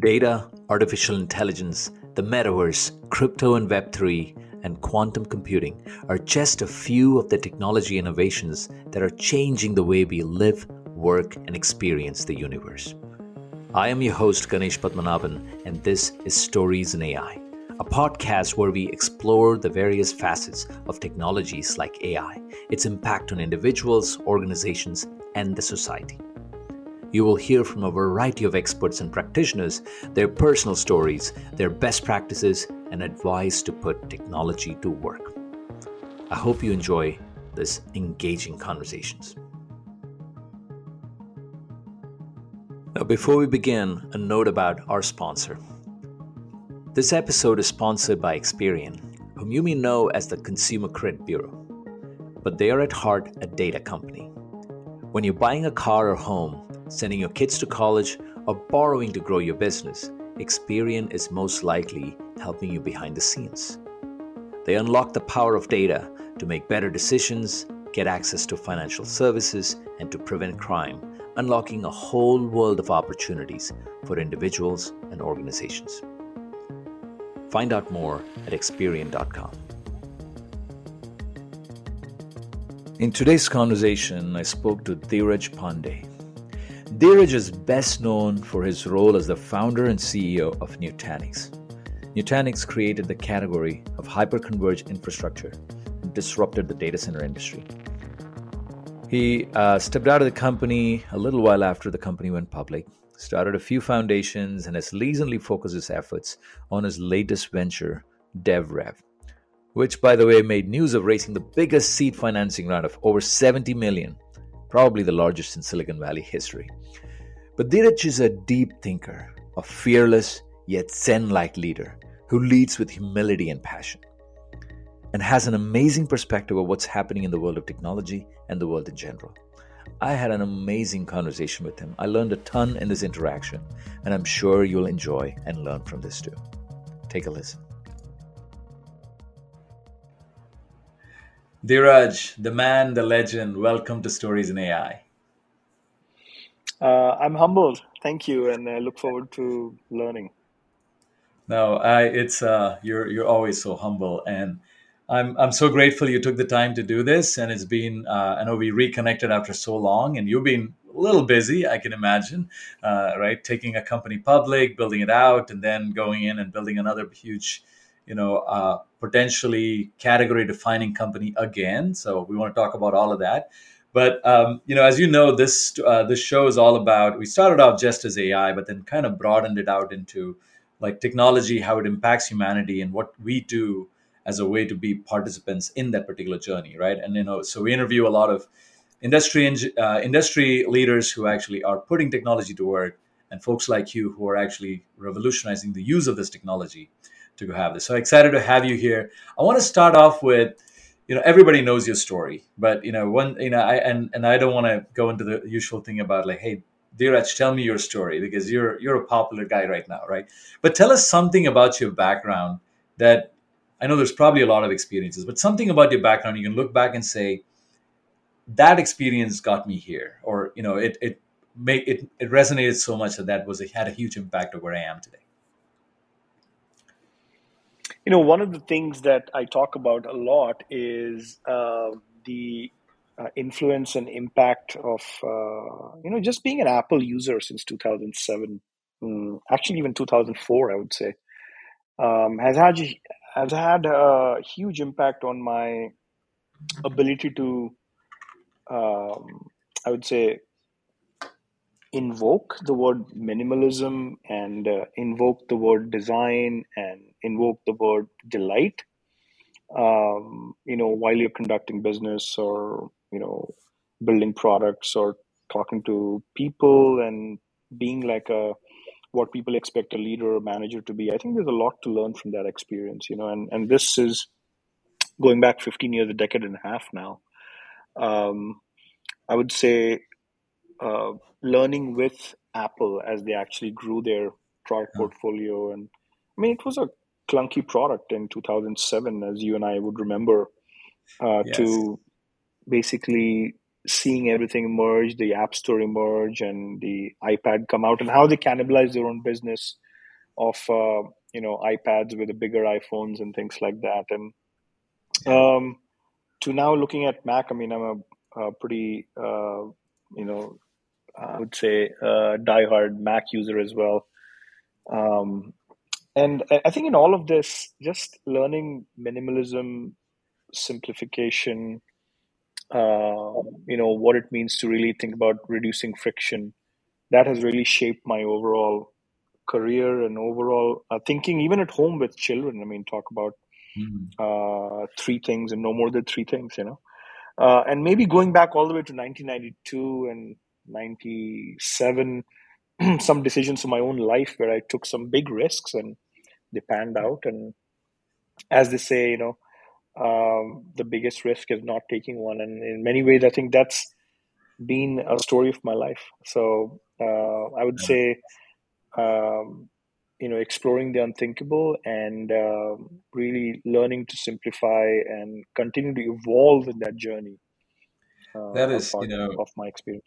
Data, artificial intelligence, the metaverse, crypto and Web3, and quantum computing are just a few of the technology innovations that are changing the way we live, work, and experience the universe. I am your host, Ganesh Padmanabhan, and this is Stories in AI, a podcast where we explore the various facets of technologies like AI, its impact on individuals, organizations, and the society. You will hear from a variety of experts and practitioners their personal stories, their best practices, and advice to put technology to work. I hope you enjoy this engaging conversations. Now, before we begin, a note about our sponsor. This episode is sponsored by Experian, whom you may know as the Consumer Credit Bureau, but they are at heart a data company. When you're buying a car or home, sending your kids to college, or borrowing to grow your business, Experian is most likely helping you behind the scenes. They unlock the power of data to make better decisions, get access to financial services, and to prevent crime, unlocking a whole world of opportunities for individuals and organizations. Find out more at Experian.com. In today's conversation, I spoke to Dheeraj Pandey, Dheeraj is best known for his role as the founder and CEO of Nutanix. Nutanix created the category of hyperconverged infrastructure and disrupted the data center industry. He uh, stepped out of the company a little while after the company went public, started a few foundations, and has recently focused his efforts on his latest venture, DevRev, which, by the way, made news of raising the biggest seed financing round of over 70 million probably the largest in Silicon Valley history. But Dheeraj is a deep thinker, a fearless yet Zen like leader who leads with humility and passion, and has an amazing perspective of what's happening in the world of technology and the world in general. I had an amazing conversation with him. I learned a ton in this interaction, and I'm sure you'll enjoy and learn from this too. Take a listen. Dheeraj, the man, the legend, welcome to Stories in AI. Uh, I'm humbled. Thank you, and I look forward to learning. No, I, it's uh, you're you're always so humble, and I'm I'm so grateful you took the time to do this. And it's been uh, I know we reconnected after so long, and you've been a little busy, I can imagine, uh, right? Taking a company public, building it out, and then going in and building another huge you know, uh, potentially category defining company again. So we want to talk about all of that. But um, you know, as you know, this uh, this show is all about. We started off just as AI, but then kind of broadened it out into like technology, how it impacts humanity, and what we do as a way to be participants in that particular journey, right? And you know, so we interview a lot of industry uh, industry leaders who actually are putting technology to work, and folks like you who are actually revolutionizing the use of this technology to have this. So excited to have you here. I want to start off with, you know, everybody knows your story, but you know, one, you know, I and and I don't want to go into the usual thing about like, hey, Dheeraj, tell me your story because you're you're a popular guy right now, right? But tell us something about your background that I know there's probably a lot of experiences, but something about your background you can look back and say, that experience got me here, or you know, it it made it it resonated so much that that was a, had a huge impact of where I am today you know, one of the things that I talk about a lot is uh, the uh, influence and impact of, uh, you know, just being an Apple user since 2007, mm, actually even 2004, I would say, um, has had has had a huge impact on my ability to, um, I would say, invoke the word minimalism and uh, invoke the word design and invoke the word delight. Um, you know while you're conducting business or you know building products or talking to people and being like a what people expect a leader or manager to be i think there's a lot to learn from that experience you know and and this is going back 15 years a decade and a half now. Um, i would say uh, learning with Apple as they actually grew their product portfolio. And I mean, it was a clunky product in 2007, as you and I would remember, uh, yes. to basically seeing everything emerge, the App Store emerge, and the iPad come out, and how they cannibalized their own business of uh, you know iPads with the bigger iPhones and things like that, and um, to now looking at Mac. I mean, I'm a, a pretty uh, you know I would say uh, diehard Mac user as well. Um, and I think in all of this, just learning minimalism, simplification, uh, you know, what it means to really think about reducing friction, that has really shaped my overall career and overall uh, thinking, even at home with children. I mean, talk about mm-hmm. uh, three things and no more than three things, you know. Uh, and maybe going back all the way to 1992 and 97 some decisions in my own life where I took some big risks and they panned out. And as they say, you know, um, the biggest risk is not taking one. And in many ways, I think that's been a story of my life. So uh, I would say, um, you know, exploring the unthinkable and uh, really learning to simplify and continue to evolve in that journey. Uh, that is, you know, of my experience.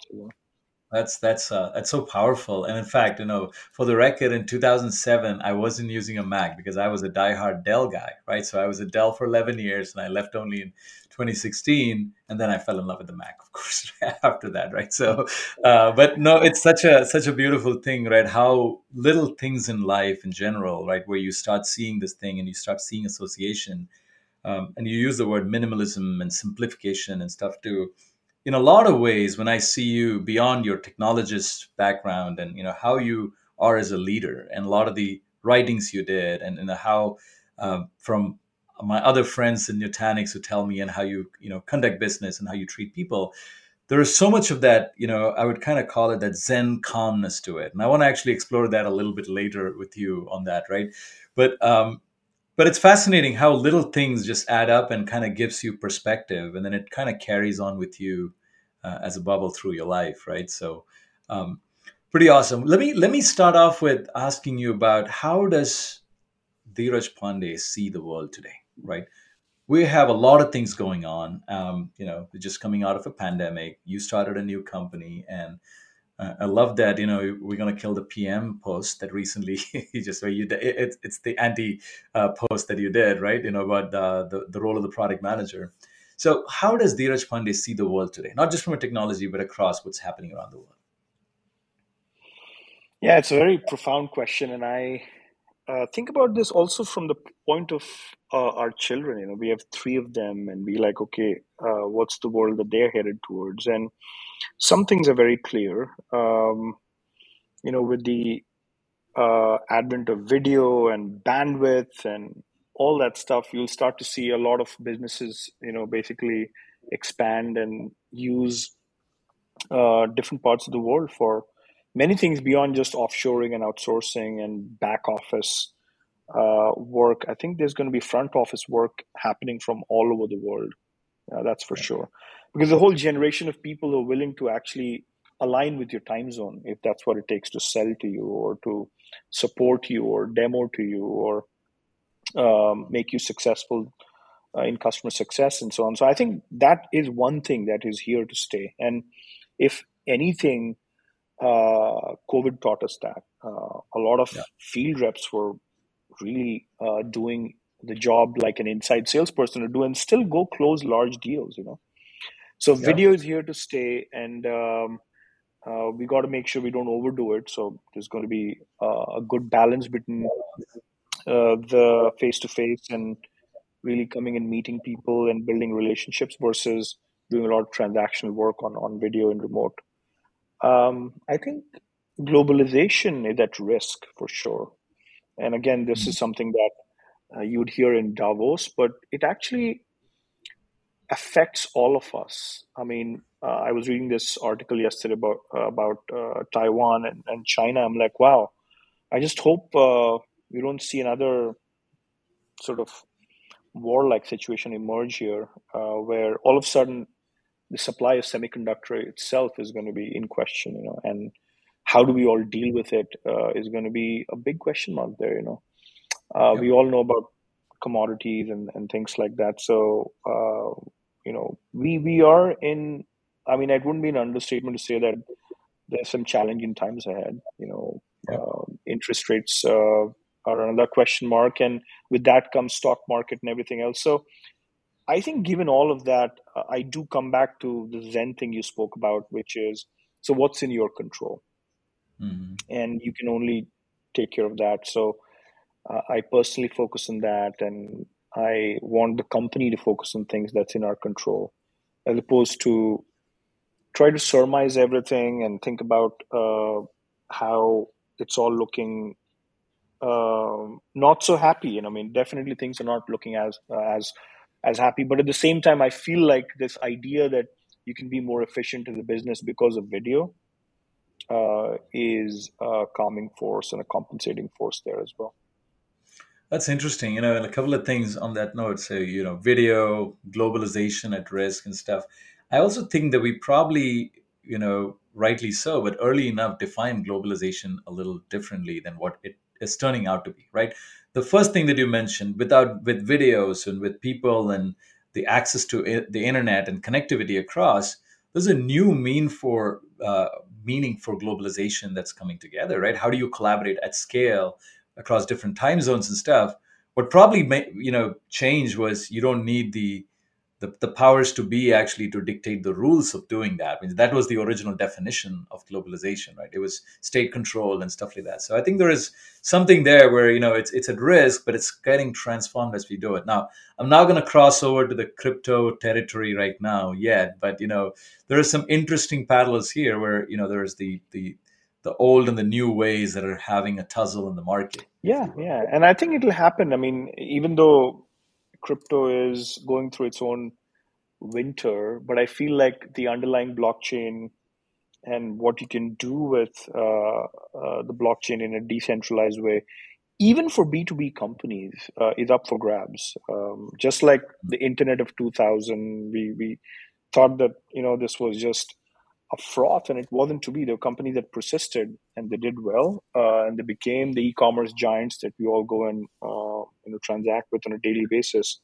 That's that's uh, that's so powerful. And in fact, you know, for the record, in 2007, I wasn't using a Mac because I was a diehard Dell guy, right? So I was a Dell for 11 years, and I left only in 2016, and then I fell in love with the Mac, of course, after that, right? So, uh, but no, it's such a such a beautiful thing, right? How little things in life in general, right, where you start seeing this thing and you start seeing association, um, and you use the word minimalism and simplification and stuff too in a lot of ways when i see you beyond your technologist background and you know how you are as a leader and a lot of the writings you did and, and how um, from my other friends in Nutanix who tell me and how you you know conduct business and how you treat people there is so much of that you know i would kind of call it that zen calmness to it. And i want to actually explore that a little bit later with you on that right? But um but it's fascinating how little things just add up and kind of gives you perspective and then it kind of carries on with you uh, as a bubble through your life right? So um, pretty awesome. Let me let me start off with asking you about how does Dheeraj Pandey see the world today right? We have a lot of things going on. Um, you know just coming out of a pandemic. You started a new company and uh, I love that. You know, we're gonna kill the PM post that recently you just where you it, it's the anti uh, post that you did, right? You know about the, the, the role of the product manager. So, how does Dheeraj Pandey see the world today? Not just from a technology, but across what's happening around the world. Yeah, it's a very profound question, and I uh, think about this also from the point of uh, our children. You know, we have three of them, and we like, okay, uh, what's the world that they're headed towards? And some things are very clear. Um, you know, with the uh, advent of video and bandwidth and all that stuff, you'll start to see a lot of businesses, you know, basically expand and use uh, different parts of the world for many things beyond just offshoring and outsourcing and back office uh, work. I think there's going to be front office work happening from all over the world. Uh, that's for sure because the whole generation of people who are willing to actually align with your time zone if that's what it takes to sell to you or to support you or demo to you or um, make you successful uh, in customer success and so on so i think that is one thing that is here to stay and if anything uh, covid taught us that uh, a lot of yeah. field reps were really uh, doing the job like an inside salesperson would do and still go close large deals you know so yeah. video is here to stay, and um, uh, we got to make sure we don't overdo it. So there's going to be uh, a good balance between uh, the face to face and really coming and meeting people and building relationships versus doing a lot of transactional work on on video and remote. Um, I think globalization is at risk for sure. And again, this mm-hmm. is something that uh, you would hear in Davos, but it actually affects all of us. I mean, uh, I was reading this article yesterday about uh, about uh, Taiwan and, and, China. I'm like, wow. I just hope uh, we don't see another sort of war-like situation emerge here, uh, where all of a sudden the supply of semiconductor itself is going to be in question. You know, and how do we all deal with it uh, is going to be a big question mark there. You know, yeah. we all know about commodities and, and things like that. So, uh, you know, we we are in. I mean, it wouldn't be an understatement to say that there's some challenging times ahead. You know, yeah. uh, interest rates uh, are another question mark, and with that comes stock market and everything else. So I think, given all of that, uh, I do come back to the Zen thing you spoke about, which is so what's in your control, mm-hmm. and you can only take care of that. So uh, I personally focus on that, and I want the company to focus on things that's in our control, as opposed to try to surmise everything and think about uh, how it's all looking uh, not so happy. Know, I mean, definitely things are not looking as uh, as as happy. But at the same time, I feel like this idea that you can be more efficient in the business because of video uh, is a calming force and a compensating force there as well. That's interesting. You know, and a couple of things on that note. So, you know, video, globalization at risk and stuff. I also think that we probably, you know, rightly so, but early enough defined globalization a little differently than what it is turning out to be, right? The first thing that you mentioned, without with videos and with people and the access to the internet and connectivity across, there's a new mean for uh, meaning for globalization that's coming together, right? How do you collaborate at scale across different time zones and stuff? What probably you know changed was you don't need the the, the powers to be actually to dictate the rules of doing that. I mean, that was the original definition of globalization, right? It was state control and stuff like that. So I think there is something there where you know it's it's at risk, but it's getting transformed as we do it. Now, I'm not going to cross over to the crypto territory right now yet, but you know there are some interesting parallels here where you know there's the the the old and the new ways that are having a tussle in the market. Yeah, yeah, and I think it'll happen. I mean, even though crypto is going through its own winter, but I feel like the underlying blockchain and what you can do with uh, uh, the blockchain in a decentralized way, even for B2B companies, uh, is up for grabs. Um, just like the internet of 2000, we, we thought that, you know, this was just a froth and it wasn't to be. There were companies that persisted and they did well uh, and they became the e-commerce giants that we all go and uh, you know transact with on a daily basis.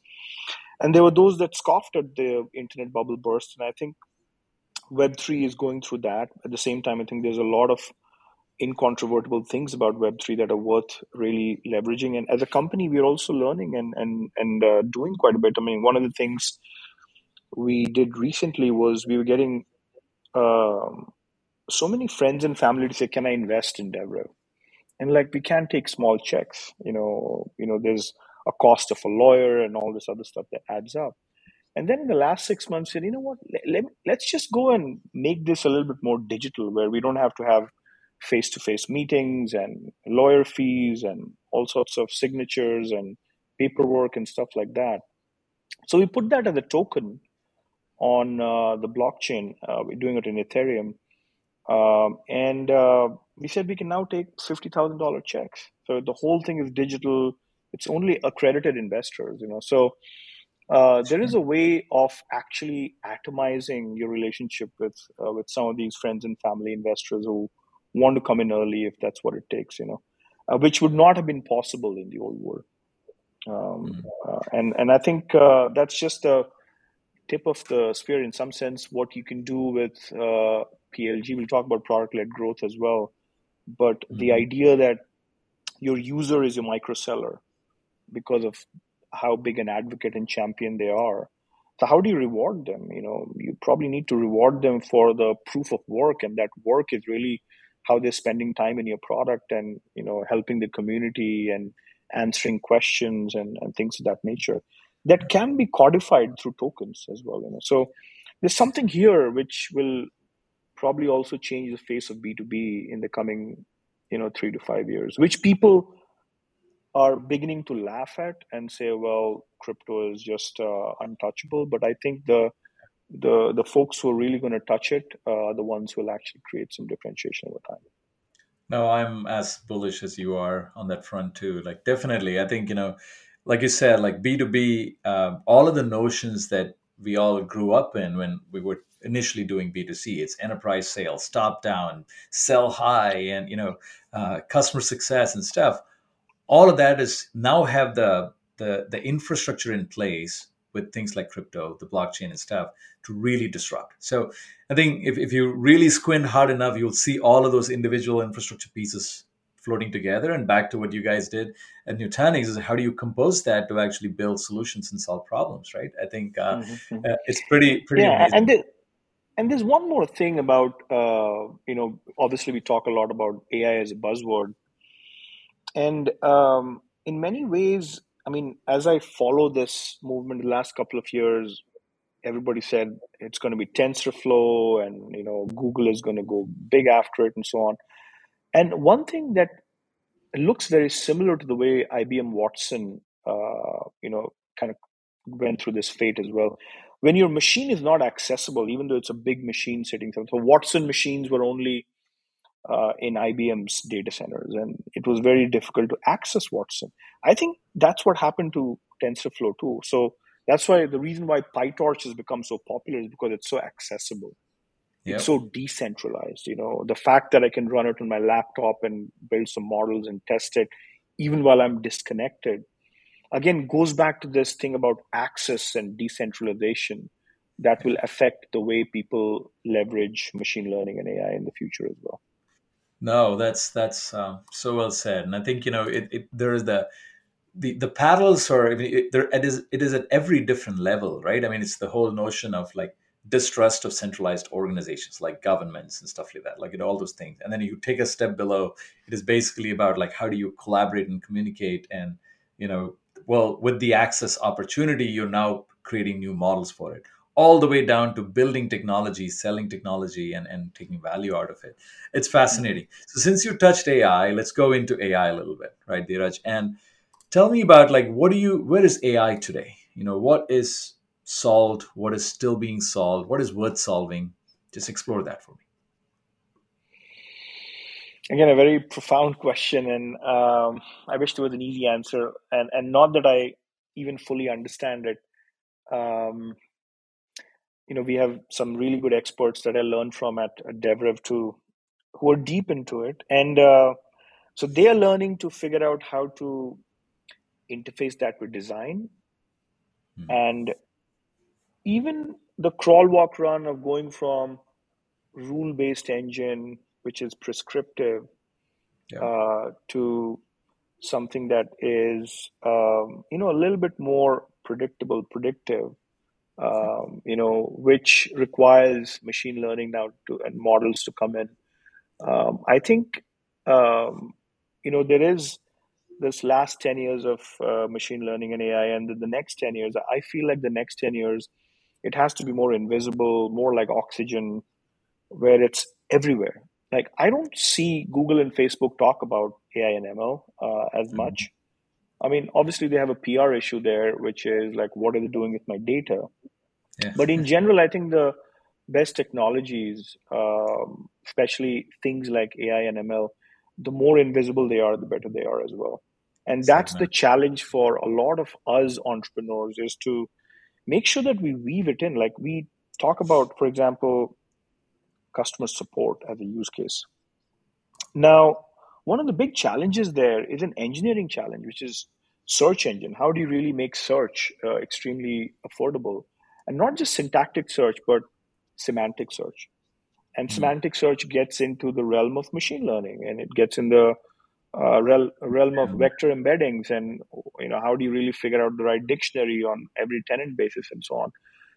And there were those that scoffed at the internet bubble burst, and I think Web3 is going through that. At the same time, I think there's a lot of incontrovertible things about Web3 that are worth really leveraging. And as a company, we're also learning and and and uh, doing quite a bit. I mean, one of the things we did recently was we were getting um, so many friends and family to say, "Can I invest in DevRev?" And like, we can't take small checks. You know, you know, there's a cost of a lawyer and all this other stuff that adds up. And then in the last six months, said, you know what? Let, let's just go and make this a little bit more digital, where we don't have to have face-to-face meetings and lawyer fees and all sorts of signatures and paperwork and stuff like that. So we put that as a token on uh, the blockchain. Uh, we're doing it in Ethereum. Um, and uh, we said we can now take $50,000 checks. So the whole thing is digital. It's only accredited investors, you know. So uh, there is a way of actually atomizing your relationship with uh, with some of these friends and family investors who want to come in early if that's what it takes, you know, uh, which would not have been possible in the old world. Um, mm-hmm. and and I think that's just a tip of the spear in some sense what you can do with uh, PLG. We'll talk about product led growth as well. But mm-hmm. the idea that your user is your micro seller because of how big an advocate and champion they are. So how do you reward them? You know, you probably need to reward them for the proof of work, and that work is really how they're spending time in your product and you know helping the community and answering questions and, and things of that nature that can be codified through tokens as well. You know, so there's something here which will probably also change the face of B2B in the coming, you know, three to five years, which people are beginning to laugh at and say, well, crypto is just uh, untouchable. But I think the the the folks who are really going to touch it uh, are the ones who will actually create some differentiation over time. No, I'm as bullish as you are on that front too. Like definitely, I think you know like you said, like B2B, uh, all of the notions that we all grew up in when we were initially doing B2C, it's enterprise sales, top down, sell high, and you know, uh, customer success and stuff. All of that is now have the the the infrastructure in place with things like crypto, the blockchain and stuff to really disrupt. So I think if, if you really squint hard enough, you'll see all of those individual infrastructure pieces floating together. And back to what you guys did at Nutanix is how do you compose that to actually build solutions and solve problems, right? I think uh, mm-hmm. uh, it's pretty pretty yeah, amazing. And the, and there's one more thing about uh, you know obviously we talk a lot about AI as a buzzword, and um, in many ways, I mean, as I follow this movement the last couple of years, everybody said it's going to be TensorFlow, and you know Google is going to go big after it, and so on. And one thing that looks very similar to the way IBM Watson, uh, you know, kind of went through this fate as well when your machine is not accessible, even though it's a big machine sitting somewhere. So Watson machines were only uh, in IBM's data centers, and it was very difficult to access Watson. I think that's what happened to TensorFlow too. So that's why the reason why PyTorch has become so popular is because it's so accessible. Yep. It's so decentralized. You know, the fact that I can run it on my laptop and build some models and test it, even while I'm disconnected, again goes back to this thing about access and decentralization that will affect the way people leverage machine learning and AI in the future as well. No, that's that's um, so well said, and I think you know it, it there is the the the paddles or I mean, it, there it is it is at every different level, right? I mean, it's the whole notion of like distrust of centralized organizations like governments and stuff like that, like you know, all those things, and then you take a step below. It is basically about like how do you collaborate and communicate and you know well, with the access opportunity, you're now creating new models for it, all the way down to building technology, selling technology, and, and taking value out of it. It's mm-hmm. fascinating. So, since you touched AI, let's go into AI a little bit, right, Dheeraj? And tell me about like what do you where is AI today? You know, what is solved, what is still being solved, what is worth solving? Just explore that for me again a very profound question and um, i wish there was an easy answer and and not that i even fully understand it um, you know we have some really good experts that i learned from at, at devrev too who are deep into it and uh, so they are learning to figure out how to interface that with design mm-hmm. and even the crawl walk run of going from rule based engine which is prescriptive, yeah. uh, to something that is um, you know a little bit more predictable, predictive. Um, you know, which requires machine learning now to and models to come in. Um, I think um, you know there is this last 10 years of uh, machine learning and AI, and the next 10 years, I feel like the next 10 years, it has to be more invisible, more like oxygen, where it's everywhere like I don't see Google and Facebook talk about AI and ML uh, as mm-hmm. much. I mean, obviously they have a PR issue there, which is like, what are they doing with my data? Yeah. But in general, I think the best technologies, um, especially things like AI and ML, the more invisible they are, the better they are as well. And that's the challenge for a lot of us entrepreneurs is to make sure that we weave it in. Like we talk about, for example, customer support as a use case. Now, one of the big challenges there is an engineering challenge, which is search engine. How do you really make search uh, extremely affordable? And not just syntactic search, but semantic search. And mm-hmm. semantic search gets into the realm of machine learning and it gets in the uh, rel- realm of vector embeddings and you know how do you really figure out the right dictionary on every tenant basis and so on.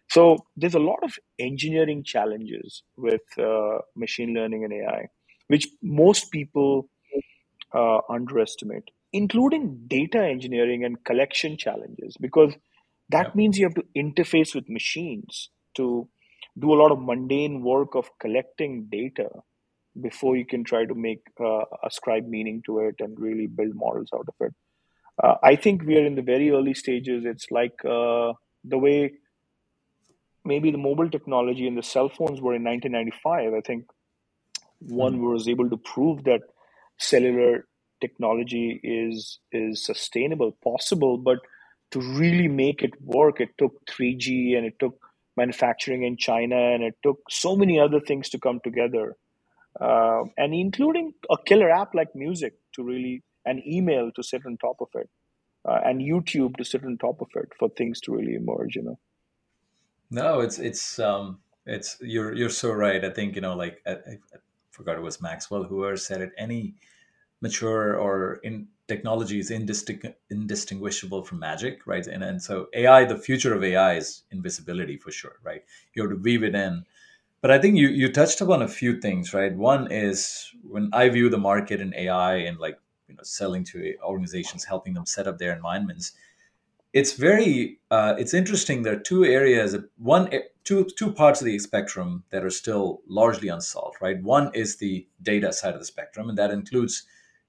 So there's a lot of engineering challenges with uh, machine learning and AI, which most people uh, underestimate, including data engineering and collection challenges, because that yeah. means you have to interface with machines to do a lot of mundane work of collecting data before you can try to make uh, ascribe meaning to it and really build models out of it. Uh, I think we are in the very early stages. It's like uh, the way maybe the mobile technology and the cell phones were in 1995 i think one mm-hmm. was able to prove that cellular technology is is sustainable possible but to really make it work it took 3g and it took manufacturing in china and it took so many other things to come together uh, and including a killer app like music to really and email to sit on top of it uh, and youtube to sit on top of it for things to really emerge you know no, it's it's um it's you're you're so right. I think you know like I, I forgot it was Maxwell whoever said it. Any mature or in technology is indistingu- indistinguishable from magic, right? And and so AI, the future of AI is invisibility for sure, right? You have to weave it in. But I think you you touched upon a few things, right? One is when I view the market in AI and like you know selling to organizations, helping them set up their environments it's very uh, it's interesting there are two areas one two two parts of the spectrum that are still largely unsolved right one is the data side of the spectrum and that includes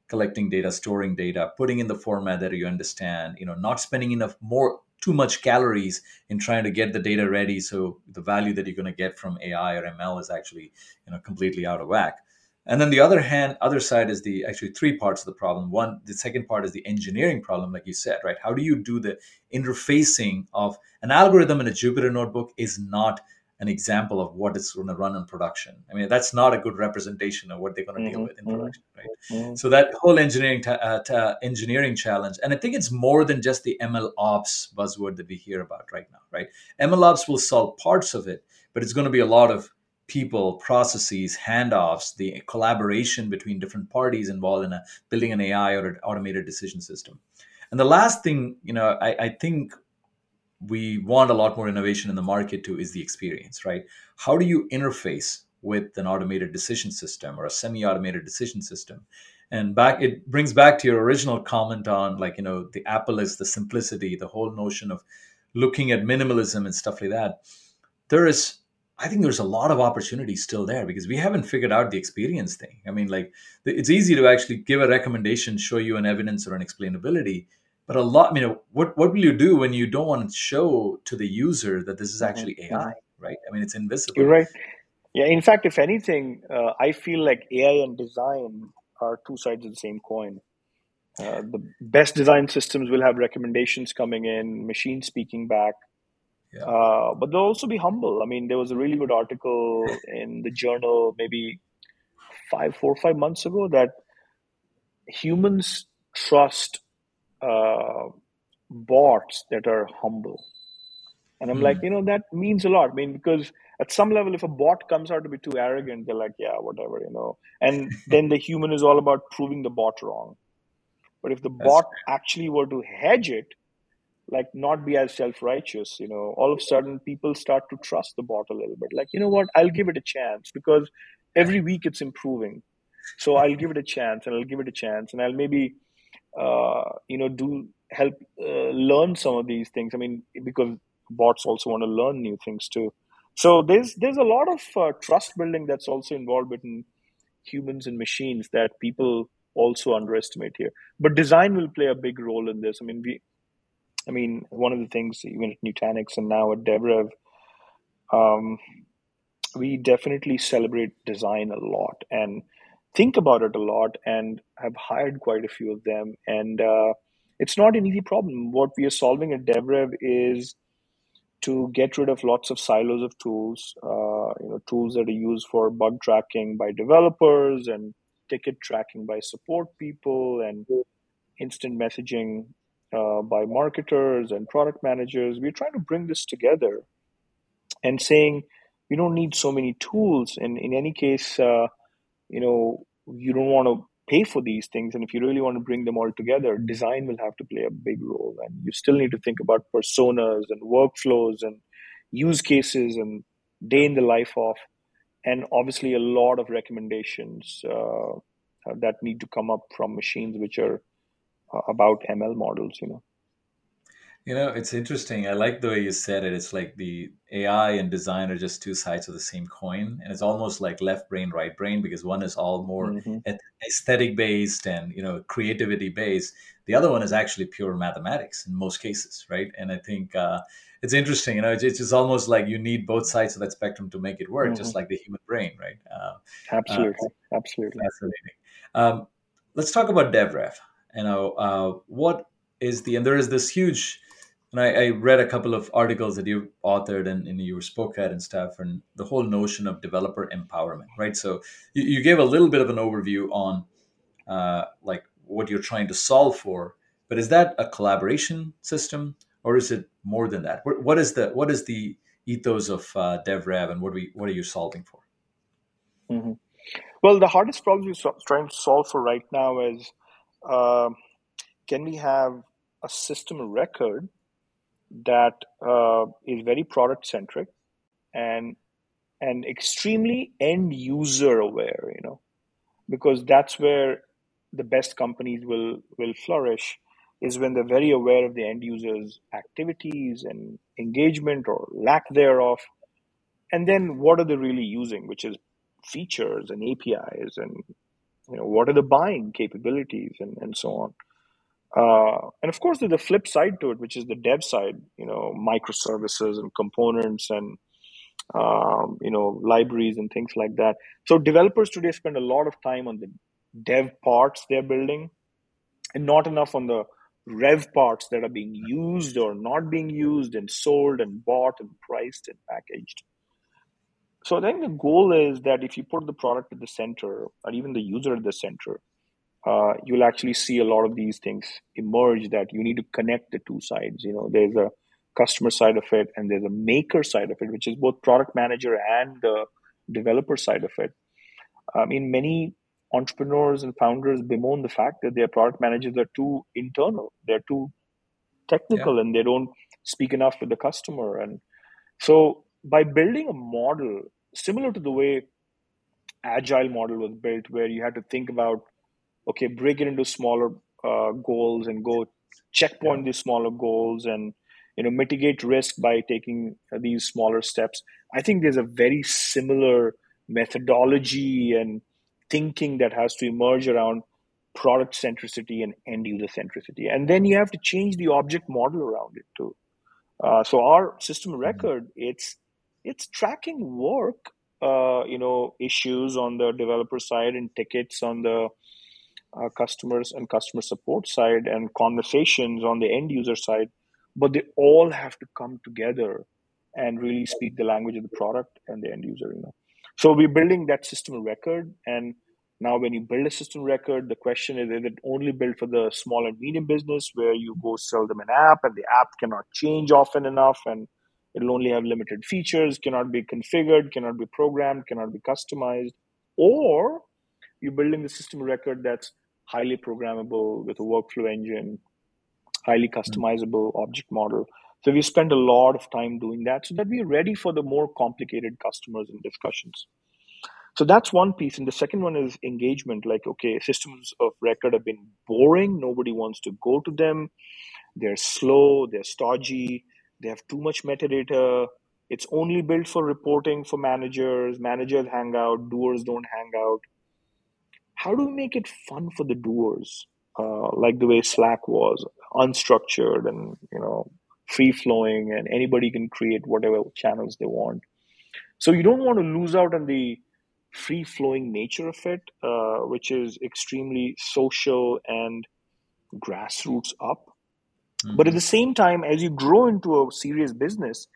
collecting data storing data putting in the format that you understand you know not spending enough more too much calories in trying to get the data ready so the value that you're going to get from ai or ml is actually you know completely out of whack and then the other hand, other side is the actually three parts of the problem. One, the second part is the engineering problem, like you said, right? How do you do the interfacing of an algorithm in a Jupyter notebook is not an example of what it's going to run in production. I mean, that's not a good representation of what they're going to mm-hmm. deal with in mm-hmm. production, right? Mm-hmm. So that whole engineering ta- uh, ta- engineering challenge, and I think it's more than just the ML ops buzzword that we hear about right now, right? ML ops will solve parts of it, but it's going to be a lot of people, processes, handoffs, the collaboration between different parties involved in a, building an AI or an automated decision system. And the last thing, you know, I, I think we want a lot more innovation in the market too is the experience, right? How do you interface with an automated decision system or a semi-automated decision system? And back, it brings back to your original comment on like, you know, the Apple is the simplicity, the whole notion of looking at minimalism and stuff like that. There is I think there's a lot of opportunity still there because we haven't figured out the experience thing. I mean, like it's easy to actually give a recommendation, show you an evidence or an explainability, but a lot, you know, what what will you do when you don't want to show to the user that this is mm-hmm. actually AI, mm-hmm. right? I mean, it's invisible. You're right. Yeah. In fact, if anything, uh, I feel like AI and design are two sides of the same coin. Uh, the best design systems will have recommendations coming in, machine speaking back yeah. Uh, but they'll also be humble. I mean, there was a really good article in the journal maybe five, four, five months ago that humans trust uh, bots that are humble. And I'm mm. like, you know, that means a lot. I mean, because at some level, if a bot comes out to be too arrogant, they're like, yeah, whatever, you know. And then the human is all about proving the bot wrong. But if the That's bot actually were to hedge it like not be as self-righteous you know all of a sudden people start to trust the bot a little bit like you know what i'll give it a chance because every week it's improving so i'll give it a chance and i'll give it a chance and i'll maybe you know do help uh, learn some of these things. I mean because bots also want to learn new things too. So there's there's a lot of uh, trust building that's also involved between humans and machines that people also underestimate here. But design will play a big role in this. I mean we I mean, one of the things, even at Nutanix and now at DevRev, um, we definitely celebrate design a lot. And think about it a lot and have hired quite a few of them. And uh, it's not an easy problem. What we are solving at DevRev is to get rid of lots of silos of tools, uh, you know, tools that are used for bug tracking by developers and ticket tracking by support people and instant messaging uh, by marketers and product managers. We're trying to bring this together and saying we don't need so many tools. And in any case, uh, you know, you don't want to pay for these things. And if you really want to bring them all together, design will have to play a big role. And you still need to think about personas and workflows and use cases and day in the life of, and obviously a lot of recommendations uh, that need to come up from machines which are uh, about ML models, you know. You know, it's interesting. I like the way you said it. It's like the AI and design are just two sides of the same coin, and it's almost like left brain, right brain, because one is all more mm-hmm. aesthetic based and you know creativity based. The other one is actually pure mathematics in most cases, right? And I think uh, it's interesting. You know, it's, it's just almost like you need both sides of that spectrum to make it work, mm-hmm. just like the human brain, right? Uh, absolutely, uh, absolutely, fascinating. Um, let's talk about DevRev. you know uh, what is the and there is this huge and I, I, read a couple of articles that you authored and, and, you spoke at and stuff and the whole notion of developer empowerment right? So you, you gave a little bit of an overview on uh, like what you're trying to solve for but is that a collaboration system or is it more than that? What, what is the what is the ethos of uh, devrev and what we what are you solving for? Mm-hmm. Well, the hardest problem we're trying to solve for right now is uh, can we have a system record that uh, is very product centric and and extremely end user aware you know because that's where the best companies will will flourish is when they're very aware of the end users activities and engagement or lack thereof. And then what are they really using which is features and apis and you know what are the buying capabilities and, and so on uh, and of course there's the flip side to it which is the dev side you know microservices and components and um, you know libraries and things like that. So developers today spend a lot of time on the dev parts they're building and not enough on the rev parts that are being used or not being used and sold and bought and priced and packaged. So i think the goal is that if you put the product at the center or even the user at the center uh, you'll actually see a lot of these things emerge that you need to connect the two sides. You know there's a customer side of it and there's a maker side of it which is both product manager and the developer side of it. I mean many entrepreneurs and founders bemoan the fact that their product managers are too internal they're too technical yeah. and they don't speak enough with the customer. And so by building a model similar to the way agile model was built where you had to think about okay break it into smaller uh, goals and go checkpoint yeah. these smaller goals and you know mitigate risk by taking these smaller steps i think there's a very similar methodology and thinking that has to emerge around product centricity and end user centricity and then you have to change the object model around it too uh, so our system mm-hmm. record it's it's tracking work uh, you know issues on the developer side and tickets on the uh, customers and customer support side and conversations on the end user side but they all have to come together and really speak the language of the product and the end user you know. So we're building that system record and now when you build a system record the question is is it only built for the small and medium business where you go sell them an app and the app cannot change often enough and it'll only have limited features cannot be configured cannot be programmed cannot be customized? Or you're building the system record that's highly programmable with a workflow engine highly hmm. customizable mm-hmm. object model. So we spend a lot of time doing that so that we're ready for the more complicated customers and discussions. So that's one piece. And the second one is engagement. Like, okay, systems of record have been boring. Nobody wants to go to them. They're slow, they're stodgy, they have too much metadata. It's only built for reporting for managers. Managers hang out, doers don't hang out. How do we make it fun for the doers? Uh, like the way Slack was, unstructured and you know free flowing, and anybody can create whatever channels they want. So you don't want to lose out on the free flowing nature of it, uh, which is extremely social and grassroots up. Mm-hmm. But at the same time, as you grow into a serious business,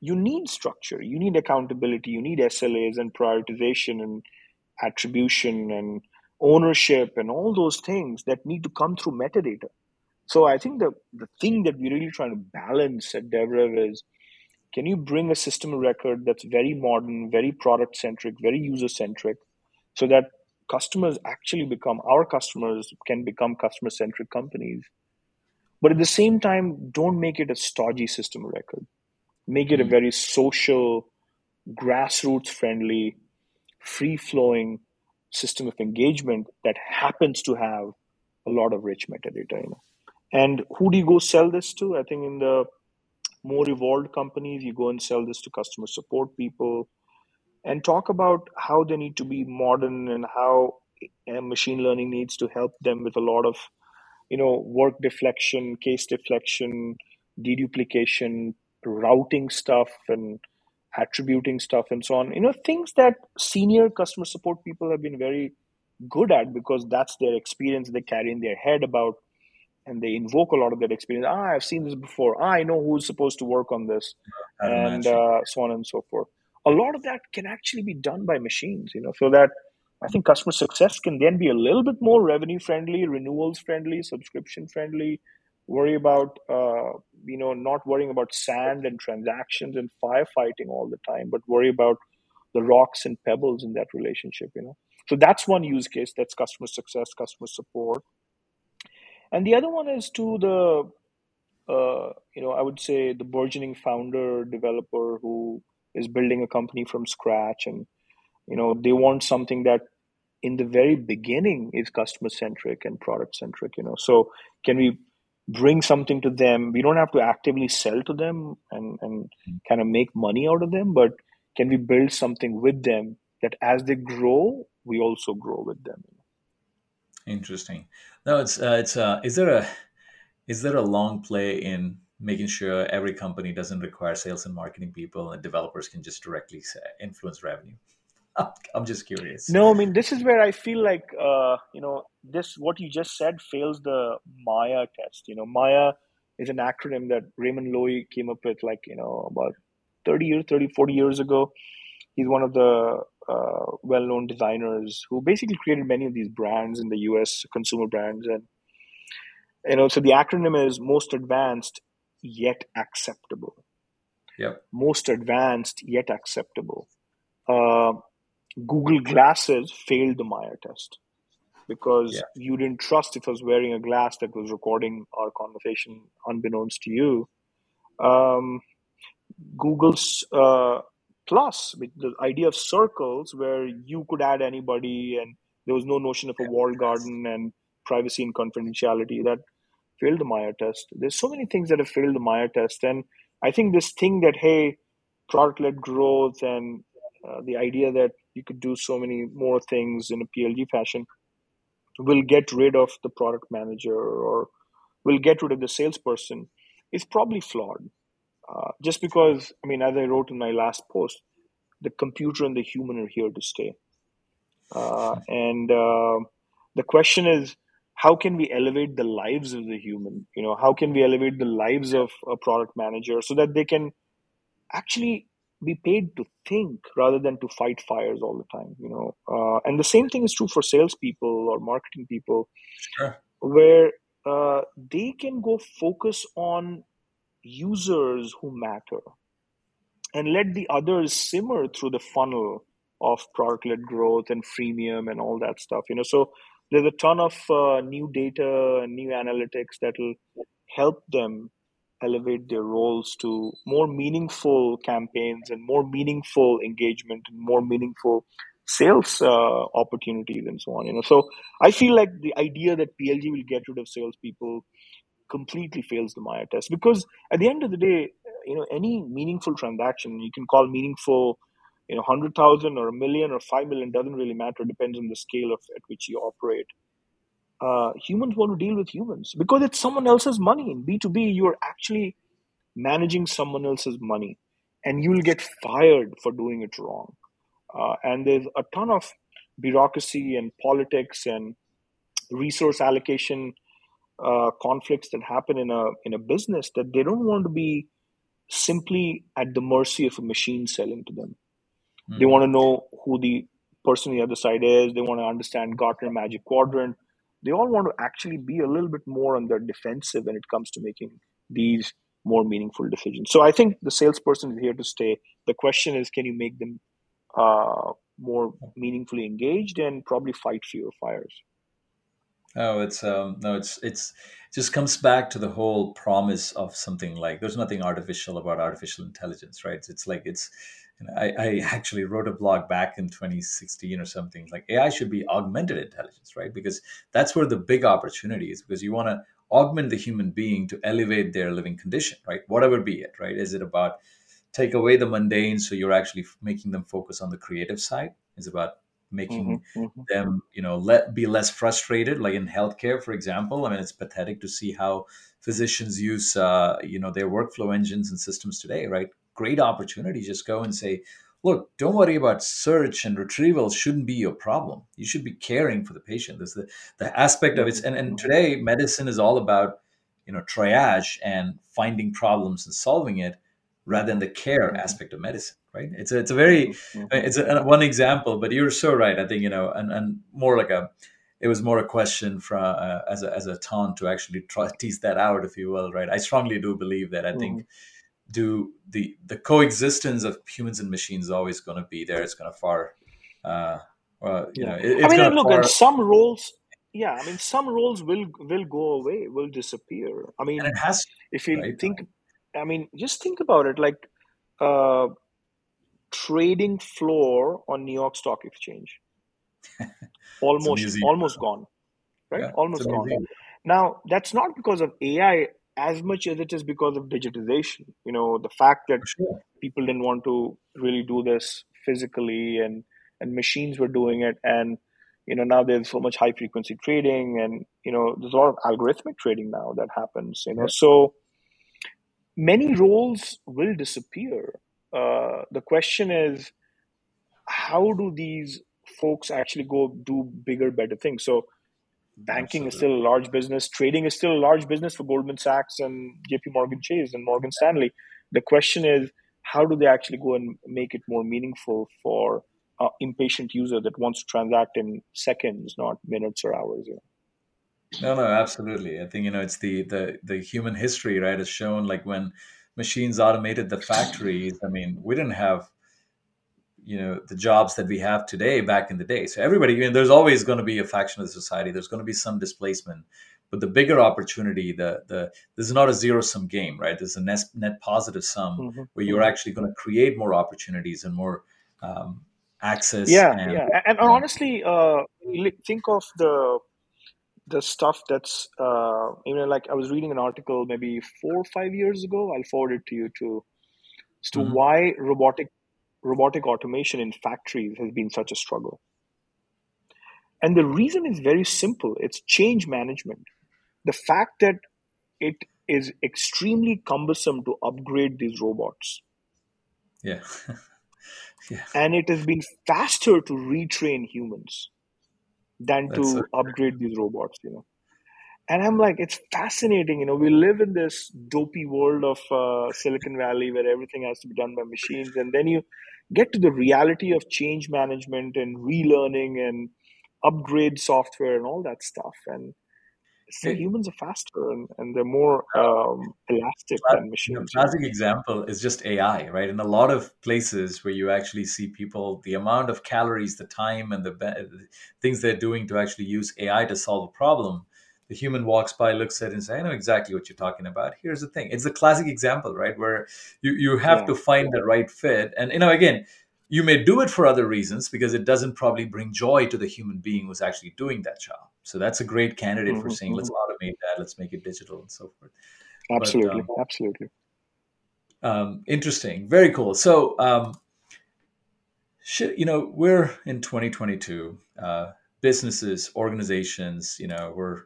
you need structure, you need accountability, you need SLAs and prioritization and attribution and ownership and all those things that need to come through metadata. So I think the, the thing that we're really trying to balance at DevRev is can you bring a system of record that's very modern, very product centric, very user centric, so that customers actually become our customers can become customer centric companies. But at the same time, don't make it a stodgy system of record. Make it a hmm. very social, grassroots friendly, free flowing system of engagement that happens to have a lot of rich metadata you know and who do you go sell this to? I think in the more evolved companies you go and sell this to customer support people and talk about how they need to be modern and how uh, machine learning needs to help them with a lot of you know work deflection case deflection deduplication routing stuff and attributing stuff and so on. You know things that senior customer support people have been very good at because that's their experience they carry in their head about and they invoke a lot of that experience. Ah i've seen this before. Ah, i know who's supposed to work on this and uh, so on and so forth. A lot of that can actually be done by machines you know so that i think customer success can then be a little bit more revenue friendly renewals friendly subscription friendly worry about uh, you know not worrying about sand and transactions and firefighting all the time but worry about the rocks and pebbles in that relationship you know. So that's one use case. That's customer success customer support. And the other one is to the uh, you know i would say the burgeoning founder developer who is building a company from scratch and you know they want something that in the very beginning is customer centric and product centric you know. So can we bring something to them. We don't have to actively sell to them and, and kind of make money out of them but can we build something with them that as they grow we also grow with them? Interesting. No it's uh, it's uh, is there a is there a long play in making sure every company doesn't require sales and marketing people and developers can just directly influence revenue I'm just curious. No, I mean this is where I feel like uh, you know this what you just said fails the Maya test. You know, Maya is an acronym that Raymond Loewy came up with like you know about 30 years, 30, 40 years ago. He's one of the uh, well-known designers who basically created many of these brands in the U.S. consumer brands, and you know, so the acronym is most advanced yet acceptable. Yep. Most advanced yet acceptable. Uh, Google Glasses failed the Maya test because yeah. you didn't trust if I was wearing a glass that was recording our conversation unbeknownst to you. Um, Google's uh, Plus, with the idea of circles where you could add anybody and there was no notion of a walled garden and privacy and confidentiality, that failed the Maya test. There's so many things that have failed the Maya test. And I think this thing that, hey, product led growth and uh, the idea that you could do so many more things in a PLG fashion, We'll get rid of the product manager or we'll get rid of the salesperson is probably flawed. Uh, just because, I mean, as I wrote in my last post, the computer and the human are here to stay. Uh, and uh, the question is, how can we elevate the lives of the human? You know, how can we elevate the lives of a product manager so that they can actually be paid to think rather than to fight fires all the time you know uh, and the same thing is true for salespeople or marketing people sure. where uh, they can go focus on users who matter and let the others simmer through the funnel of product led growth and freemium and all that stuff you know so there's a ton of uh, new data and new analytics that will help them elevate their roles to more meaningful campaigns and more meaningful engagement and more meaningful sales uh, opportunities and so on. You know, so I feel like the idea that PLG will get rid of salespeople completely fails the Maya test because at the end of the day, you know, any meaningful transaction you can call meaningful. You know, hundred thousand or a million or five million doesn't really matter. it Depends on the scale of at which you operate uh, humans want to deal with humans because it's someone else's money. In B2B, you're actually managing someone else's money and you'll get fired for doing it wrong. Uh, and there's a ton of bureaucracy and politics and resource allocation uh, conflicts that happen in a in a business that they don't want to be simply at the mercy of a machine selling to them. Mm. They hmm. want to know who the person on the other side is. They want to understand Gartner Magic Quadrant they all want to actually be a little bit more on the defensive when it comes to making these more meaningful decisions. So I think the salesperson is here to stay. The question is, can you make them uh, more meaningfully engaged and probably fight fewer fires? Oh, it's um, no, it's it's it just comes back to the whole promise of something like there's nothing artificial about artificial intelligence, right? It's like it's I, I, actually wrote a blog back in 2016 or something like AI should be augmented intelligence, right? Because that's where the big opportunity is because you want to augment the human being to elevate their living condition, right? Whatever be it, right? Is it about take away the mundane so you're actually making them focus on the creative side? Is about making mm-hmm, mm-hmm. them, you know, let be less frustrated. Like in healthcare, for example, I mean, it's pathetic to see how physicians use, uh, you know, their workflow engines and systems today, right? Great opportunity. Just go and say, look, don't worry about search and retrieval shouldn't be your problem. You should be caring for the patient. There's the, the aspect of it. And, and today medicine is all about, you know, triage and finding problems and solving it rather than the care mm-hmm. aspect of medicine. Right. It's a, it's a very, mm-hmm. it's a, one example, but you're so right. I think, you know, and, and more like a, it was more a question from uh, as a as a taunt to actually try tease that out, if you will, right? I strongly do believe that. I think mm-hmm do the the coexistence of humans and machines is always going to be there. It's going to far, uh, well, you Yeah. know, it, I mean, and look, and far, some roles, yeah, I mean, some roles will will go away, will disappear. I and mean, it has to, if you right? think, I mean, just think about it, like uh, trading floor on New York Stock Exchange, almost almost gone, right? Yeah, Almost gone. Now, that's not because of AI as much as it is because of digitization. You know, the fact that sure. people didn't want to really do this physically and and machines were doing it and you know now there's so much high frequency trading and you know there's a lot of algorithmic trading now that happens you know Yeah. so many roles will disappear uh, the question is how do these folks actually go do bigger better things so banking is still a large business trading is still a large business for goldman sachs and jp morgan chase and morgan stanley the question is how do they actually go and make it more meaningful for uh, impatient user that wants to transact in seconds not minutes or hours you know? No, no, absolutely. I think you know it's the the the human history, right? Has shown like when machines automated the factories. I mean, we didn't have you know the jobs that we have today back in the day. So everybody, you know, there's always going to be a faction of the society. There's going to be some displacement, but the bigger opportunity, the the this is not a zero sum game, right? There's a net net positive sum mm-hmm. where you're actually going to create more opportunities and more um, access yeah and yeah and, and honestly uh think of the the stuff that's uh, you know like i was reading an article maybe four or five years ago i'll forward it to you too as to mhm. why robotic robotic automation in factories has been such a struggle. And the reason is very simple. It's change management. The fact that it is extremely cumbersome to upgrade these robots. Yeah, yeah, and it has been faster to retrain humans than that's so to upgrade these robots you know and i'm like it's fascinating you know we live in this dopey world of uh, silicon valley where everything has to be done by machines. And then you get to the reality of change management and relearning and upgrade software and all that stuff. And Hey, humans are faster and, and they're more um, elastic than machines know classic example is just AI, right? In a lot of places where you actually see people, the amount of calories, the time, and the, the things they're doing to actually use AI to solve a problem, the human walks by, looks at it, and says, "I know exactly what you're talking about." Here's the thing: it's a classic example, right? Where you you have yeah to find the right fit, and you know, again, you may do it for other reasons because it doesn't probably bring joy to the human being who's actually doing that job. So that's a great candidate for hmm saying, "Let's automate that, let's make it digital, and so forth." But absolutely um, absolutely um, interesting, very cool. So, um, you know, we're in 2022. Uh, businesses, organizations, you know, we're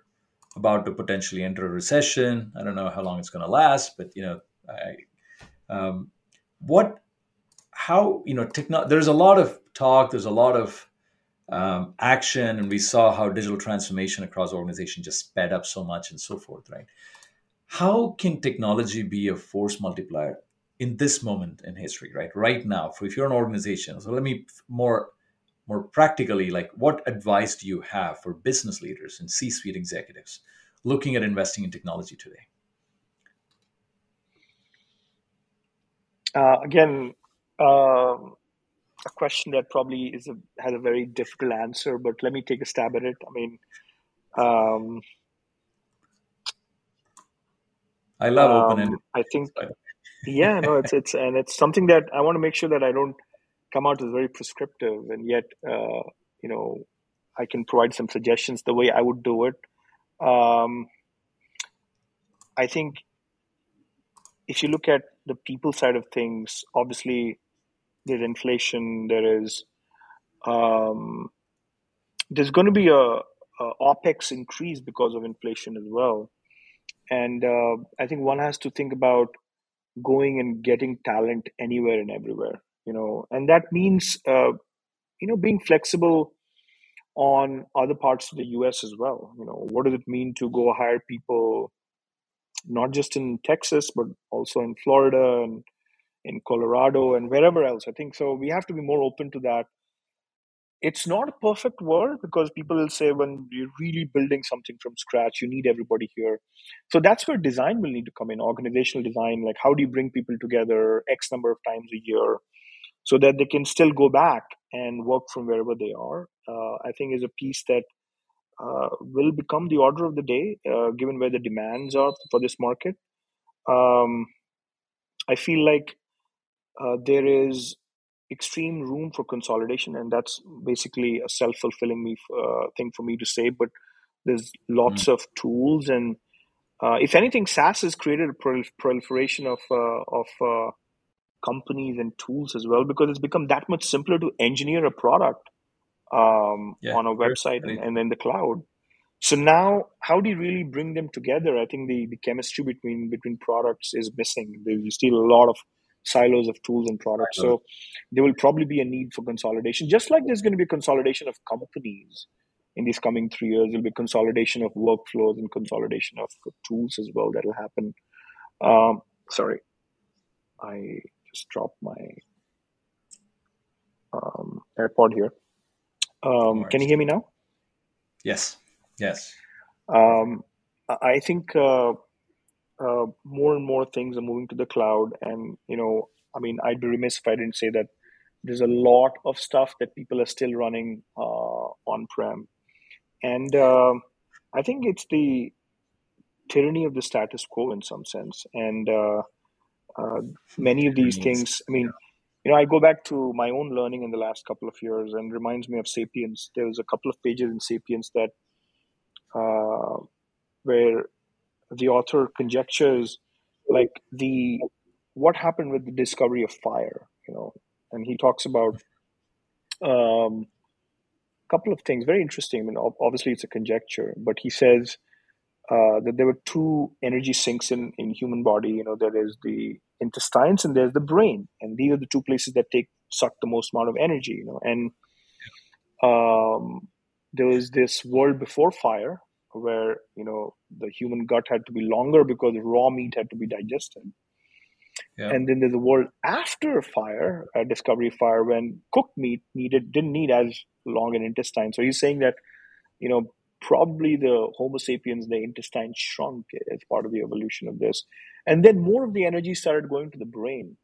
about to potentially enter a recession. I don't know how long it's going to last, but you know, I, um, what, how, you know, techno- There's a lot of talk. There's a lot of um, action, and we saw how digital transformation across organizations just sped up so much and so forth, right? How can technology be a force multiplier in this moment in history, right? Right now, for if you're an organization. So let me more more practically, like what advice do you have for business leaders and C-suite executives looking at investing in technology today? uh, again um, a question that probably is a, has a very difficult answer but let me take a stab at it i mean um, I love open-ended. um, i think by the way. yeah no it's it's and it's something that i want to make sure that i don't come out as very prescriptive and yet uh, you know i can provide some suggestions the way i would do it. Um, i think if you look at the people side of things obviously there's inflation there is um, there's going to be a, a opex increase because of inflation as well. And uh, i think one has to think about going and getting talent anywhere and everywhere you know and that means uh, you know being flexible on other parts of the us as well you know what does it mean to go hire people not just in texas but also in florida and in colorado and wherever else i think so we have to be more open to that it's not a perfect world because people will say when you're really building something from scratch, you need everybody here. So that's where design will need to come in, organizational design. Like, how do you bring people together X number of times a year so that they can still go back and work from wherever they are? Uh, I think is a piece that uh, will become the order of the day, uh, given where the demands are for this market. Um, I feel like uh, there is extreme room for consolidation, and that's basically a self fulfilling me uh, thing for me to say. But there's lots mm. of tools, and uh, if anything, SaaS has created a prol- proliferation of uh, of uh, companies and tools as well because it's become that much simpler to engineer a product um, yeah, on a website and, and then the cloud. So now, how do you really bring them together? I think the, the chemistry between between products is missing. There's still a lot of silos of tools and products. So there will probably be a need for consolidation, just like there's going to be consolidation of companies in these coming three years. There'll be consolidation of workflows and consolidation of tools as well that'll happen. Um, sorry, I just dropped my um, AirPod here. Um, can you hear me now? Yes. Yes. Um, I think uh, uh, more and more things are moving to the cloud and you know i mean i'd be remiss if i didn't say that there's a lot of stuff that people are still running uh, on prem and uh, i think it's the tyranny of the status quo in some sense and uh, many of these things i mean you know i go back to my own learning in the last couple of years and reminds me of sapiens. There was a couple of pages in sapiens that uh, where the author conjectures like the what happened with the discovery of fire you know and he talks about um, a couple of things very interesting. I mean obviously it's a conjecture but he says uh, that there were two energy sinks in in human body you know there is the intestines and there's the brain and these are the two places that take suck the most amount of energy you know and um, there was this world before fire where you know the human gut had to be longer because raw meat had to be digested. Yeah. And then there's a world after fire, a discovery fire, when cooked meat needed didn't need as long an intestine. So he's saying that, you know, probably the Homo sapiens, the intestine shrunk as part of the evolution of this, and then more of the energy started going to the brain,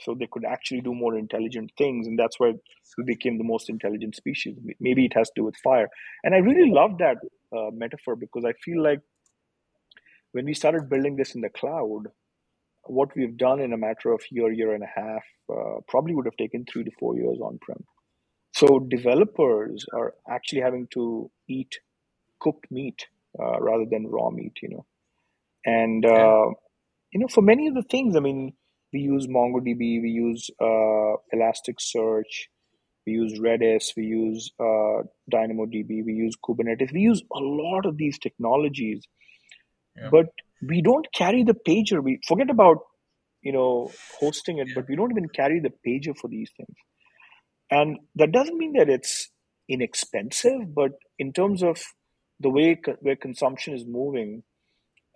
so they could actually do more intelligent things, and that's why we became the most intelligent species. Maybe it has to do with fire, and I really love that uh, metaphor because I feel like when we started building this in the cloud, what we've done in a matter of year, year and a half, uh, probably would have taken three to four years on prem. So developers are actually having to eat cooked meat uh, rather than raw meat, you know. And uh, you know, for many of the things, I mean, we use MongoDB, we use uh, Elasticsearch, we use Redis, we use uh, DynamoDB, we use Kubernetes, we use a lot of these technologies, yeah. but we don't carry the pager. We forget about you know hosting it, but we don't even carry the pager for these things. And that doesn't mean that it's inexpensive, but in terms of the way co- where consumption is moving,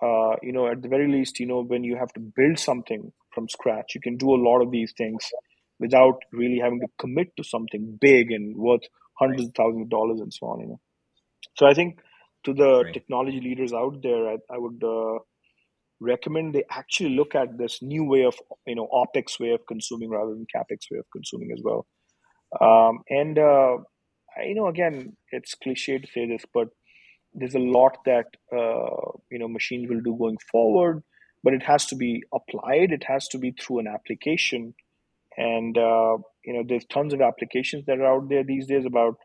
uh, you know, at the very least, you know, when you have to build something from scratch, you can do a lot of these things without really having to commit to something big and worth hundreds right. of thousands of dollars and so on. You know, so I think to the right. technology leaders out there, I, I would uh, recommend they actually look at this new way of you know opex way of consuming rather than capex way of consuming as well. Um, and uh, you know, again, it's cliche to say this, but there's a lot that uh, you know machines will do going forward, but it has to be applied. It has to be through an application and uh, you know there's tons of applications that are out there these days about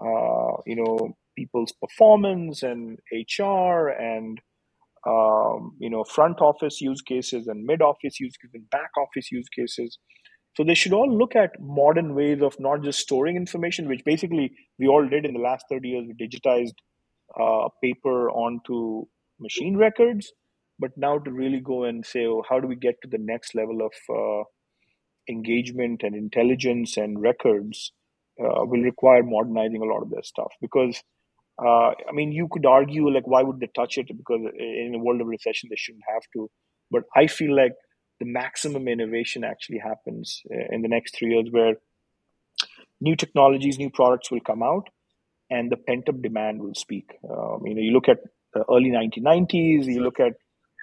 uh, you know people's performance and hr and um, you know front office use cases and mid office use cases and back office use cases so they should all look at modern ways of not just storing information which basically we all did in the last 30 years we digitized uh, paper onto machine records but now to really go and say oh, how do we get to the next level of uh, engagement and intelligence and records uh, will require modernizing a lot of their stuff. Because uh, I mean you could argue like why would they touch it? Because in a world of recession they shouldn't have to. But I feel like the maximum innovation actually happens uh, in the next three years where new technologies, new products will come out, and the pent up demand will speak. Um, you know, you look at the early 1990s, you look at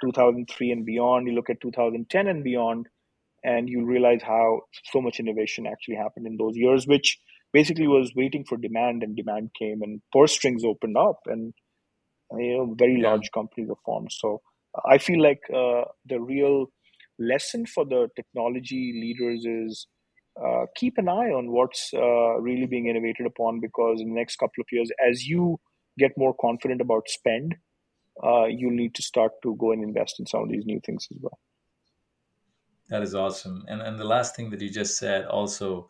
2003 and beyond, you look at 2010 and beyond, and you realize how so much innovation actually happened in those years, which basically was waiting for demand, and demand came, and purse strings opened up, and you know, very Yeah. large companies were formed. So I feel like uh, the real lesson for the technology leaders is uh, keep an eye on what's uh, really being innovated upon because in the next couple of years, as you get more confident about spend, uh, you'll need to start to go and invest in some of these new things as well. That is awesome. And and the last thing that you just said also,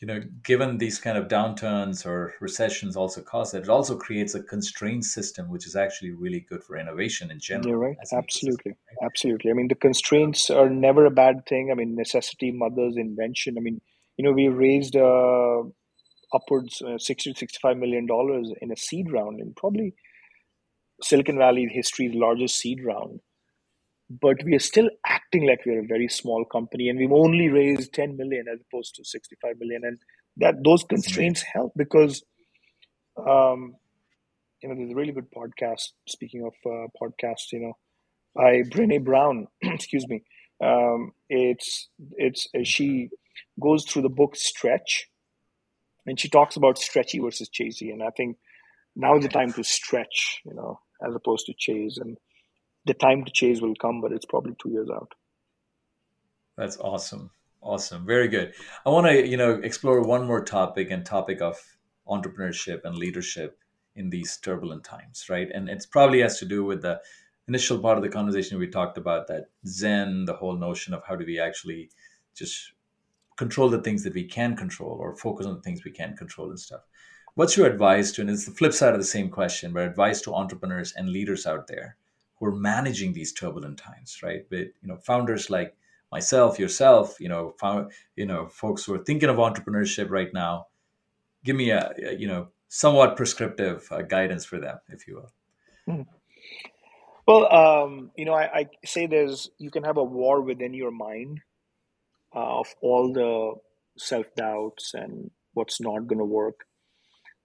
you know, given these kind of downturns or recessions also cause that, it also creates a constrained system, which is actually really good for innovation in general right. as an ecosystem. Absolutely. Absolutely. I mean, the constraints are never a bad thing. I mean, necessity mothers invention. I mean, you know, we raised uh, upwards uh, 60 to 65 million dollars in a seed round in probably Silicon Valley history's largest seed round. But we are still acting like we're a very small company and we've only raised 10 million as opposed to 65 million. And that those constraints help because um, you know, there's a really good podcast. Speaking of uh, podcasts, you know, by Brene Brown. excuse me. Um, it's it's uh, she goes through the book Stretch, and she talks about stretchy versus chasey. And I think now is the time to stretch, you know, as opposed to chase. And the time to chase will come, but it's probably two years out. That's awesome. Awesome. Very good. I want to, you know, explore one more topic and topic of entrepreneurship and leadership in these turbulent times, right? And it's probably has to do with the initial part of the conversation we talked about that Zen, the whole notion of how do we actually just control the things that we can control or focus on the things we can control and stuff. What's your advice to, and it's the flip side of the same question, but advice to entrepreneurs and leaders out there who are managing these turbulent times, right? With, you know, founders like myself, yourself, you know, found, you know, folks who are thinking of entrepreneurship right now, give me a, a you know, somewhat prescriptive uh, guidance for them, if you will. Hmm. Well, um, you know, I, I say there's you can have a war within your mind uh, of all the self doubts and what's not going to work.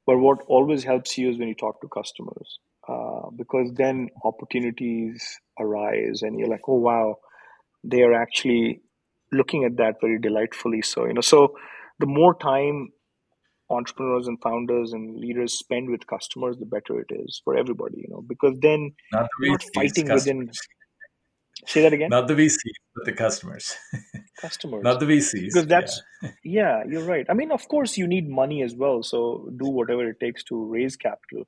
But what always helps you is when you talk to customers, uh, because then opportunities arise, and you're like, oh wow, they are actually looking at that very delightfully. So you know, so the more time entrepreneurs and founders and leaders spend with customers, the better it is for everybody. You know, because then Not the VCs, fighting within. Say that again. Not the VCs, but the customers. Customers. Not the VCs. because Yeah. that's yeah you're right i mean of course you need money as well so do whatever it takes to raise capital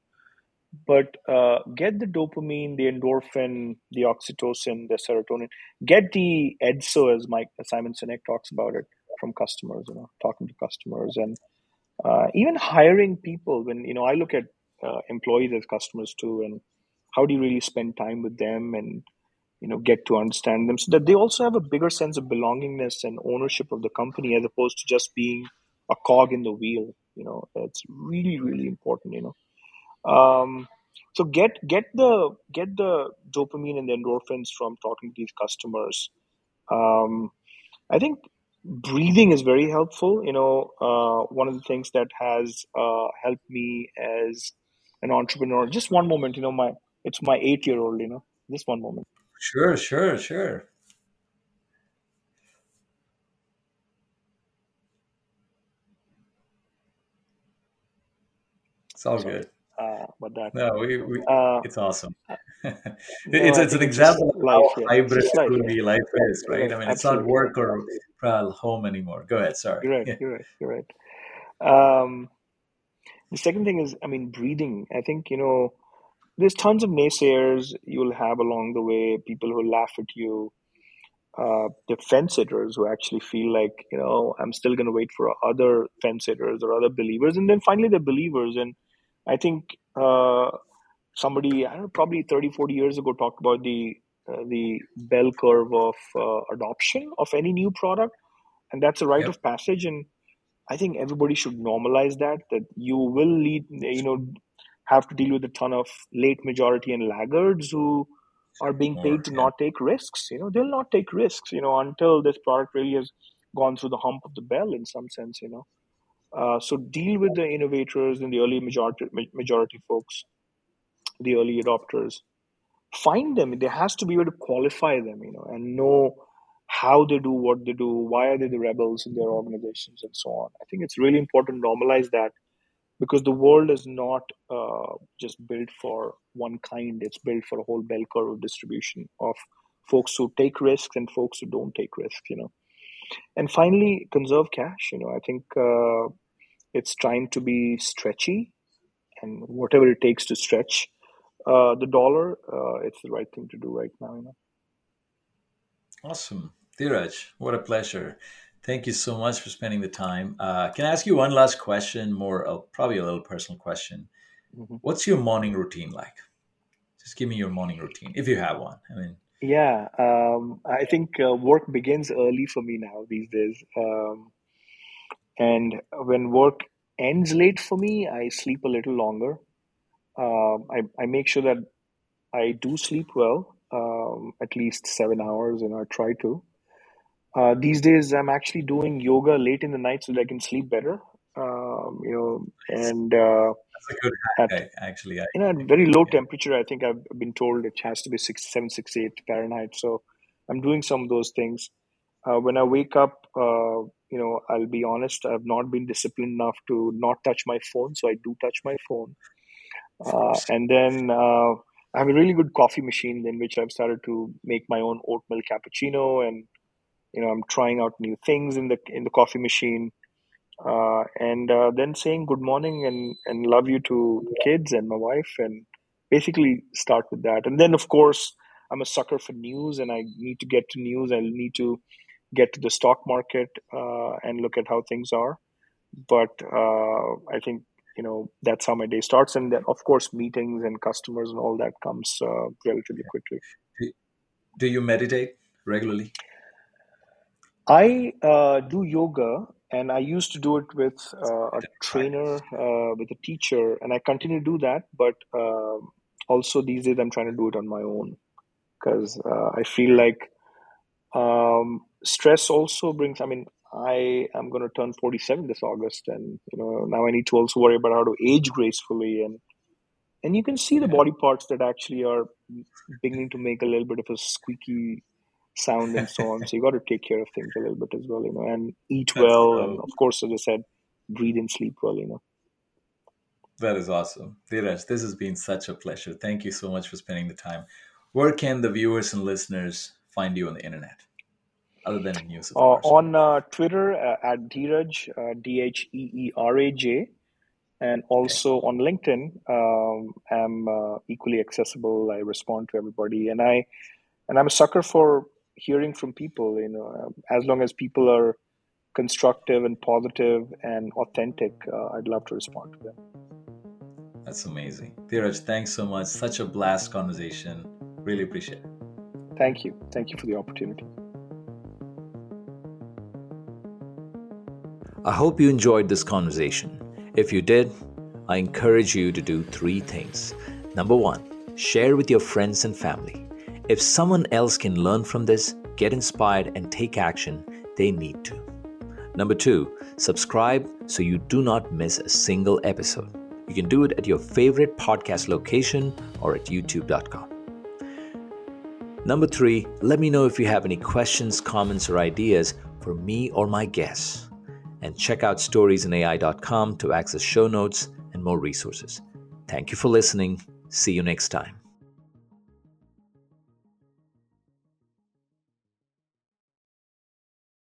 but uh, get the dopamine the endorphin the oxytocin the serotonin. Get the edso as mike simon sinek talks about it from customers you know talking to customers. And uh, even hiring people when you know i look at uh, employees as customers too and how do you really spend time with them and you know get to understand them so that they also have a bigger sense of belongingness and ownership of the company as opposed to just being a cog in the wheel you know. It's really really important you know um, so get get the get the dopamine and the endorphins from talking to these customers um, i think breathing is very helpful you know uh, one of the things that has uh, helped me as an entrepreneur just one moment you know my it's my eight year old you know just one moment Sure, sure, sure. It's all sorry good. Uh, about that No, we, we uh, it's awesome. no it's, it's an example of life how yeah hybrid life yeah truly life is, right? right I mean, it's not work or uh, home anymore. Go ahead. Sorry. you're right Yeah. you're right you're right um, the second thing is i mean breathing i think you know there's tons of naysayers you'll have along the way people who laugh at you uh, the fence sitters who actually feel like you know i'm still going to wait for other fence sitters or other believers and then finally the believers and i think uh, somebody i don't know probably 30 40 years ago talked about the uh, the bell curve of uh, adoption of any new product and that's a rite Yep. of passage and i think everybody should normalize that that you will lead you know have to deal with a ton of late majority and laggards who are being paid to Yeah. not take risks you know they'll not take risks you know until this product really has gone through the hump of the bell in some sense you know Uh, so deal with the innovators and the early majority majority folks, the early adopters. Find them. There has to be a way to qualify them, you know, and know how they do what they do, why are they the rebels in their organizations, and so on. I think it's really important to normalize that because the world is not uh, just built for one kind; it's built for a whole bell curve distribution of folks who take risks and folks who don't take risks. You know, and finally, conserve cash. You know, I think uh, it's trying to be stretchy, and whatever it takes to stretch uh, the dollar, uh, it's the right thing to do right now. You know. Awesome. Dheeraj, what a pleasure. Thank you so much for spending the time. Uh, can I ask you one last question, more uh, probably a little personal question? Mm-hmm. What's your morning routine like? Just give me your morning routine if you have one. I mean, yeah, um, I think uh, work begins early for me now these days. Um, and when work ends late for me, I sleep a little longer. Um, I, I make sure that I do sleep well, um, at least seven hours, and I try to. Uh, these days, I'm actually doing yoga late in the night so that I can sleep better. Um, you know, and uh, a good hack, at, actually. I, you know, at very low temperature, I think I've been told it has to be six, seven, six, eight Fahrenheit. So I'm doing some of those things. Uh, when I wake up, uh, you know, I'll be honest, I've not been disciplined enough to not touch my phone. So I do touch my phone. Uh, and then uh, I have a really good coffee machine in which I've started to make my own oat milk cappuccino and you know i'm trying out new things in the in the coffee machine uh, and uh, then saying good morning and and love you to the kids and my wife and basically start with that. And then of course i'm a sucker for news and i need to get to news. I need to get to the stock market uh, and look at how things are. But uh, i think you know that's how my day starts. And then of course meetings and customers and all that comes uh, relatively quickly. Do you meditate regularly? I uh, do yoga, and I used to do it with uh, a trainer, uh, with a teacher, and I continue to do that. But uh, also these days, I'm trying to do it on my own because uh, I feel like um, stress also brings. I mean, I am going to turn 47 this August, and you know now I need to also worry about how to age gracefully and and you can see the body parts that actually are beginning to make a little bit of a squeaky sound and so on. so you got to take care of things a little bit as well, you know, and eat That's well, and of course, as I said, breathe and sleep well, you know. That is awesome, Dheeraj. This has been such a pleasure. Thank you so much for spending the time. Where can the viewers and listeners find you on the internet, other than news? Uh, on uh, Twitter uh, at Dheeraj, uh, D H E E R A J, and also okay. on LinkedIn. Um, I'm uh, equally accessible. I respond to everybody, and I and I'm a sucker for hearing from people. You know, um, as long as people are constructive and positive and authentic, uh, I'd love to respond to them. That's amazing, Dheeraj. Thanks so much. Such a blast conversation. Really appreciate it. Thank you. Thank you for the opportunity. I hope you enjoyed this conversation. If you did, I encourage you to do three things. Number one, share with your friends and family. If someone else can learn from this, get inspired, and take action, they need to. Number two, subscribe so you do not miss a single episode. You can do it at your favorite podcast location or at youtube.com. Number three, let me know if you have any questions, comments, or ideas for me or my guests. And check out storiesinai.com to access show notes and more resources. Thank you for listening. See you next time.